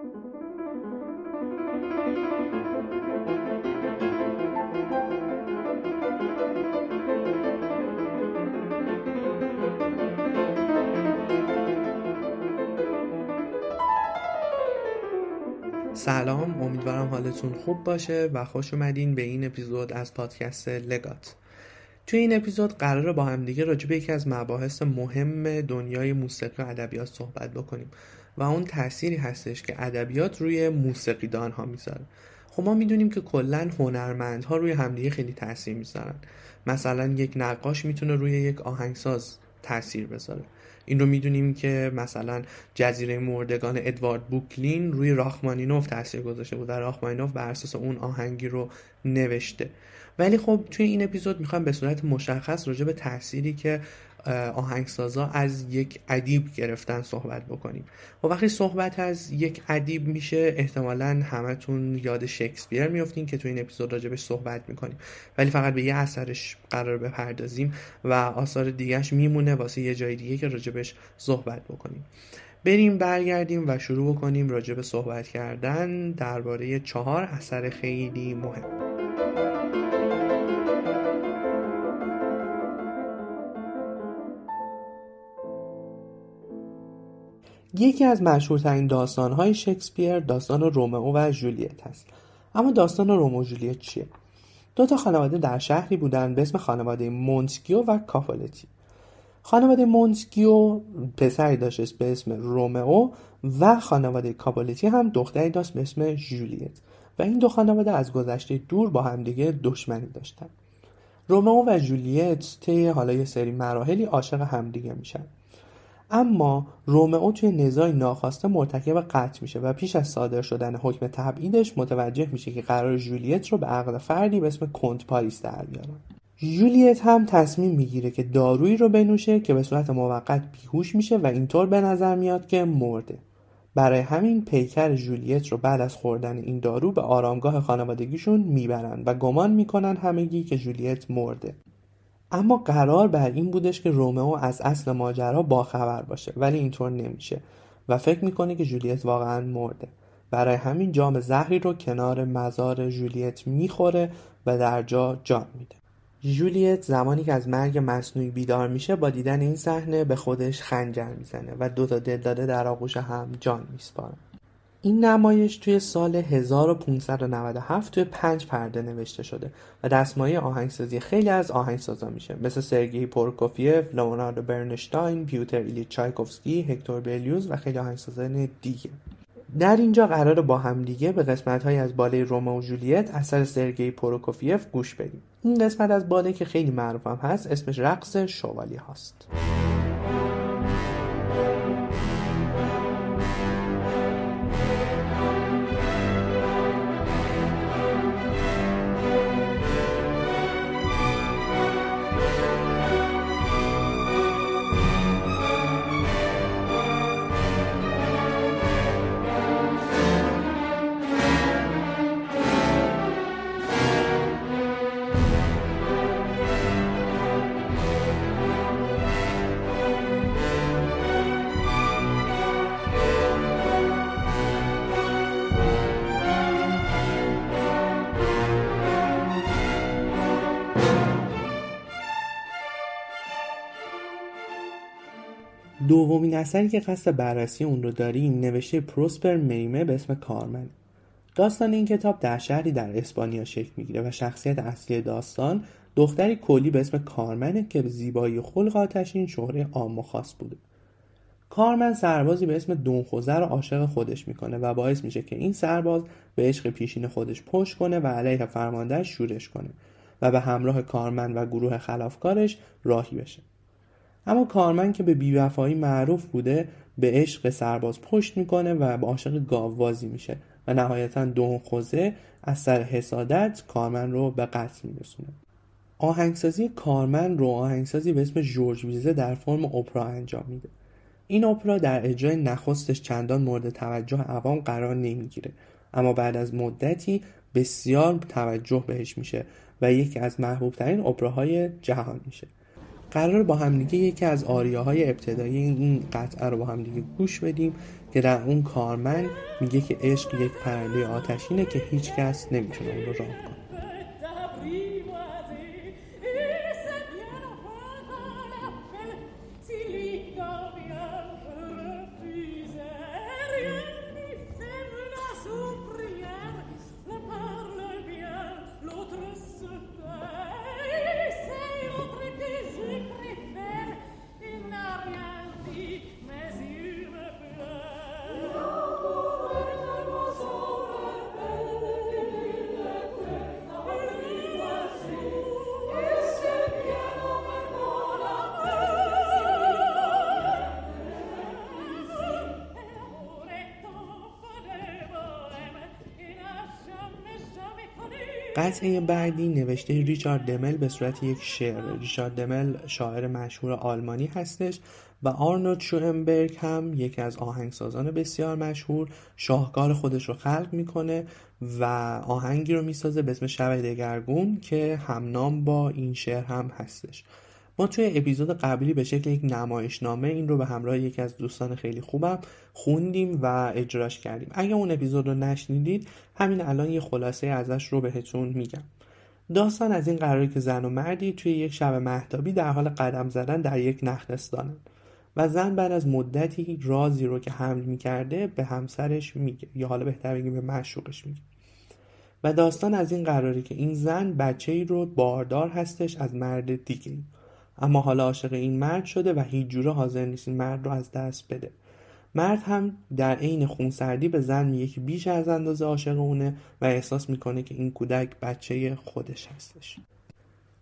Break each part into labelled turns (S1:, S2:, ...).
S1: سلام امیدوارم حالتون خوب باشه و خوش اومدین به این اپیزود از پادکست لگات. توی این اپیزود قراره با هم دیگه راجع به یکی از مباحث مهم دنیای موسیقی و ادبیات صحبت بکنیم. و اون تأثیری هستش که ادبیات روی موسیقیدان ها می‌ذاره. خب ما می‌دونیم که کلا هنرمندها روی همدیگه خیلی تاثیر می‌ذارن. مثلا یک نقاش می‌تونه روی یک آهنگساز تاثیر بذاره. این رو می‌دونیم که مثلا جزیره مردگان ادوارد بوکلین روی راخمانینوف تاثیر گذاشته بود و راخمانینوف بر اساس اون آهنگی رو نوشته. ولی خب توی این اپیزود می‌خوام به صورت مشخص راجع به تأثیری که آهنگسازا از یک ادیب گرفتن صحبت بکنیم. و وقتی صحبت از یک ادیب میشه احتمالا همتون یاد شکسپیر میفتین که تو این اپیزود راجبش صحبت می‌کنیم. ولی فقط به یه اثرش قرار بپردازیم و آثار دیگهش میمونه واسه یه جای دیگه که راجبش صحبت بکنیم. بریم برگردیم و شروع بکنیم راجب صحبت کردن درباره چهار اثر خیلی مهم. یکی از مشهورترین داستانهای شکسپیر داستان رومئو و جولیت هست. اما داستان رومئو و جولیت چیه؟ دو تا خانواده در شهری بودن به اسم خانواده مونتگیو و کاپولتی. خانواده مونتگیو پسری داشت به اسم رومئو و خانواده کاپولتی هم دختری داشت به اسم جولیت. و این دو خانواده از گذشته دور با همدیگه دشمنی داشتن رومئو و جولیت طی حالا یه سری مراحلی عاشق همدیگه میشن. اما رومئو توی نزاعی ناخواسته مرتکب قتل میشه و پیش از صادر شدن حکم تبعیدش متوجه میشه که قرار جولیت رو به عقد فردی به اسم کنت پاریس در بیارن جولیت هم تصمیم می‌گیره که دارویی رو بنوشه که به صورت موقت بیهوش میشه و اینطور به نظر میاد که مرده. برای همین پیکر جولیت رو بعد از خوردن این دارو به آرامگاه خانوادگیشون می‌برن و گمان می‌کنن همگی که جولیت مرده. اما قرار بر این بودش که رومئو از اصل ماجرا باخبر باشه ولی اینطور نمیشه و فکر می‌کنه که جولیت واقعا مرده. برای همین جام زهری رو کنار مزار جولیت می‌خوره و در جا جان میده. جولیت زمانی که از مرگ مصنوعی بیدار میشه با دیدن این صحنه به خودش خنجر می‌زنه و دو تا دل داده در آغوش هم جان میسپارن این نمایش توی سال 1597 توی پنج پرده نوشته شده و دستمایه آهنگسازی خیلی از آهنگسازا میشه. مثل سرگی پورکوفیف، لئوناردو برنشتاین، پیوتر ایلی چایکوفسکی، هکتور بلیوز و خیلی آهنگسازان دیگه. در اینجا قرار با هم دیگه به قسمت های از باله روما و جولیت اثر سرگی پوروکوفیف گوش بدیم. این قسمت از باله که خیلی معروف هم هست اسمش رقص شوالی هاست دومین اثری که قصد بررسی اون رو داریم نوشته پروسپر میمه به اسم کارمن. داستان این کتاب در شهری در اسپانیا شکل می‌گیره و شخصیت اصلی داستان دختری کلی به اسم کارمنه که به زیبایی خلق آتشین شهره عام و خاص بوده. کارمن سربازی به اسم دونخوزه رو عاشق خودش می‌کنه و باعث میشه که این سرباز به عشق پیشین خودش پشت کنه و علیه فرماندهش شورش کنه و به همراه کارمن و گروه خلافکارش راهی بشه. اما کارمن که به بیوفایی معروف بوده به عشق سرباز پشت می‌کنه و به عاشق گاووازی میشه و نهایتا دون خوزه از سر حسادت کارمن رو به قتل میرسونه. آهنگسازی کارمن رو آهنگسازی به اسم جورج ویزه در فرم اپرا انجام میده. این اپرا در اجرای نخستش چندان مورد توجه عوام قرار نمی‌گیره اما بعد از مدتی بسیار توجه بهش میشه و یکی از محبوب ترین اپراهای جهان میشه. قرار با همدیگه یکی از آریاهای ابتدایی این قطعه رو با همدیگه گوش بدیم که در اون کارمند میگه که عشق یک پرنده آتشینه که هیچ کس نمی‌تونه اون رو راه کنه. قطعه بعدی نوشته ریچارد دمل به صورت یک شعر. ریچارد دمل شاعر مشهور آلمانی هستش و آرنولد شوئنبرگ هم یکی از آهنگسازان بسیار مشهور. شاهکار خودش رو خلق می‌کنه و آهنگی رو می‌سازه به اسم شب دگرگون که همنام با این شعر هم هستش. ما توی اپیزود قبلی به شکل یک نمایشنامه این رو به همراه یکی از دوستان خیلی خوبم خوندیم و اجراش کردیم. اگه اون اپیزود رو نشنیدید همین الان یه خلاصه ازش رو بهتون میگم. داستان از این قراره که زن و مردی توی یک شب مهتابی در حال قدم زدن در یک نخلستانن و زن بعد از مدتی رازی رو که حمل می‌کرده به همسرش میگه یا حالا بهتر بگیم به معشوقش میگه. و داستان از این قراره که این زن بچه ای رو باردار هستش از مرد دیگه اما حالا عاشق این مرد شده و هیچ جوره حاضر نیست این مرد رو از دست بده. مرد هم در عین خونسردی به زن میگه که بیش از اندازه عاشق اونه و احساس می‌کنه که این کودک بچه خودش هستش.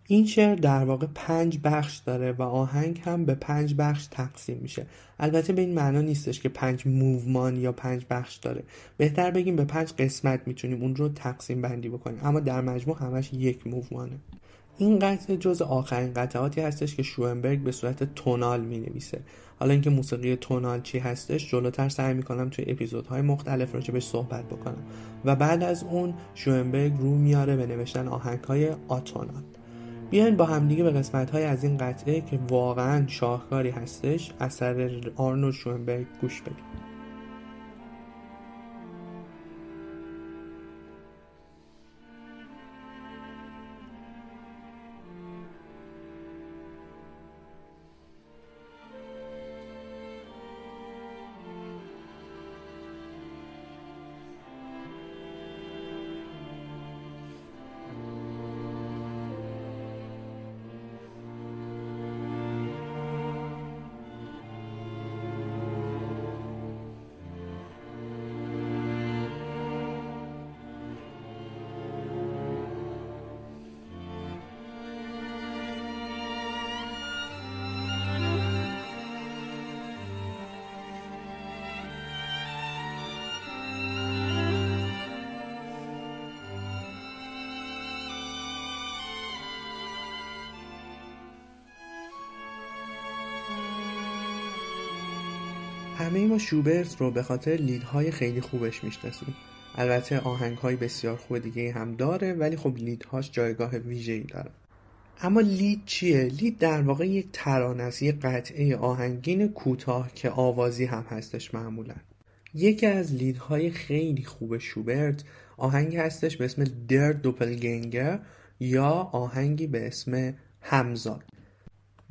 S1: این شعر در واقع پنج بخش داره و آهنگ هم به پنج بخش تقسیم میشه. البته به این معنا نیستش که پنج موومان یا پنج بخش داره. بهتر بگیم به پنج قسمت می‌تونیم اون رو تقسیم بندی بکنیم. اما در مجموع همش یک موومانه. این قطعه جز آخرین قطعاتی هستش که شوئنبرگ به صورت تونال می نویسه حالا اینکه موسیقی تونال چی هستش جلوتر سعی می‌کنم توی اپیزودهای مختلف راجبش صحبت بکنم. و بعد از اون شوئنبرگ رو میاره به نوشتن آهنگهای آتونال. بیاین با همدیگه به قسمت های از این قطعه که واقعا شاهکاری هستش اثر آرنولد شوئنبرگ گوش بدیم. همه ما شوبرت رو به خاطر لیدهای خیلی خوبش می‌شناسیم. البته آهنگهای بسیار خوب دیگه هم داره ولی خب لیدهاش جایگاه ویژه‌ای داره. اما لید چیه؟ لید در واقع یک ترانه است یک قطعه آهنگین کوتاه که آوازی هم هستش معمولا. یکی از لیدهای خیلی خوب شوبرت آهنگی هستش به اسم در دوپلگنگر یا آهنگی به اسم همزاد.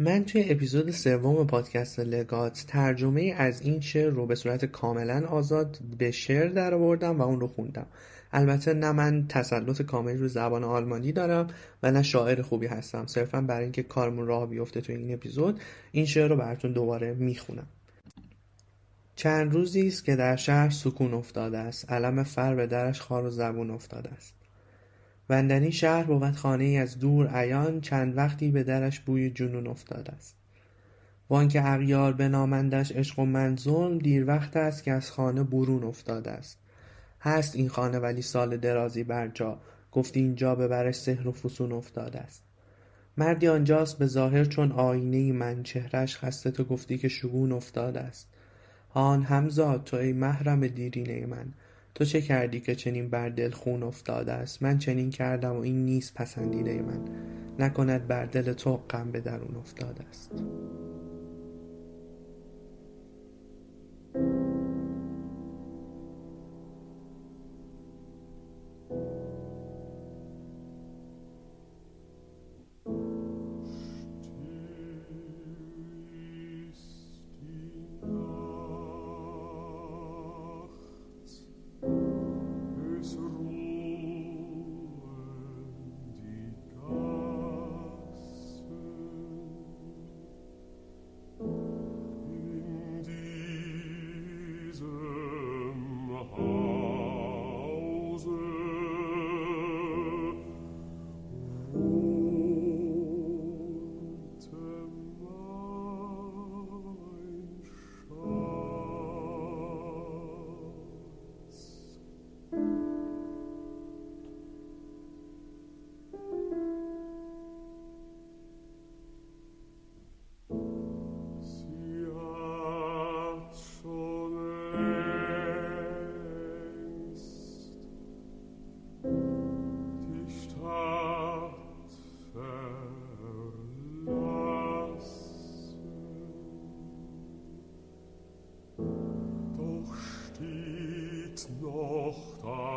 S1: من توی اپیزود سوم پادکست لگات ترجمه از این شعر رو به صورت کاملا آزاد به شعر در آوردم و اون رو خوندم. البته نه من تسلط کاملی رو زبان آلمانی دارم و نه شاعر خوبی هستم. صرفا برای اینکه کارمون راه بیفته توی این اپیزود این شعر رو براتون دوباره می‌خونم. چند روزی است که در شهر سکون افتاده است. علم فر به درش خار و زبون افتاده است. وندنی شهر بود خانه ای از دور عیان چند وقتی به درش بوی جنون افتاده است. وانکه اغیار بنامندش عشق و من ظلم دیر وقت است که از خانه برون افتاده است. هست این خانه ولی سال درازی بر جا. گفتی اینجا به برش سحر و فسون افتاده است. مردی آنجاست به ظاهر چون آینه من. چهرش خسته تو گفتی که شگون افتاده است. آن همزاد تو ای محرم دیرینه من. تو چه کردی که چنین بر دل خون افتاده است؟ من چنین کردم و این نیست پسندیده من. نکند بر دل تو غم به درون افتاده است. Jesus.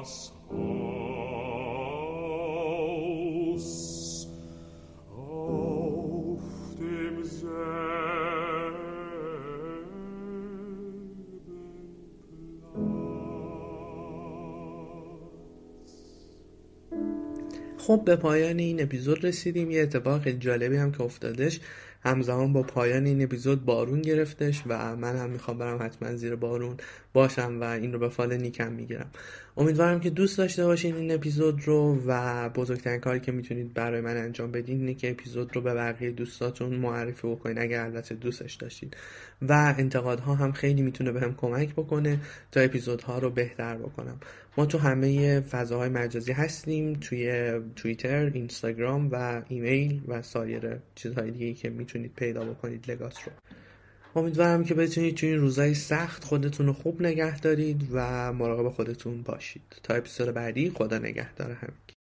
S1: خب به پایان این اپیزود رسیدیم. یه اتفاق جالبی هم که افتادش. همزمان با پایان این اپیزود بارون گرفتش و من هم می‌خوام برم حتما زیر بارون. باشم و این رو به فال نیکم می‌گیرم. امیدوارم که دوست داشته باشین این اپیزود رو و بزرگترین کاری که می‌تونید برای من انجام بدین اینه که اپیزود رو به بقیه دوستاتون معرفی بکنین اگر البته دوستش داشتید. و انتقادها هم خیلی می‌تونه بهم کمک بکنه تا اپیزودها رو بهتر بکنم. ما تو همه فضاهای مجازی هستیم توی توییتر، اینستاگرام و ایمیل و سایر چیزهای دیگه که می‌تونید پیدا بکنید لگاس رو. امیدوارم که بتونید تو این روزهای سخت خودتون رو خوب نگه دارید و مراقب خودتون باشید. تا اپیزود بعدی خدا نگهدار همگی.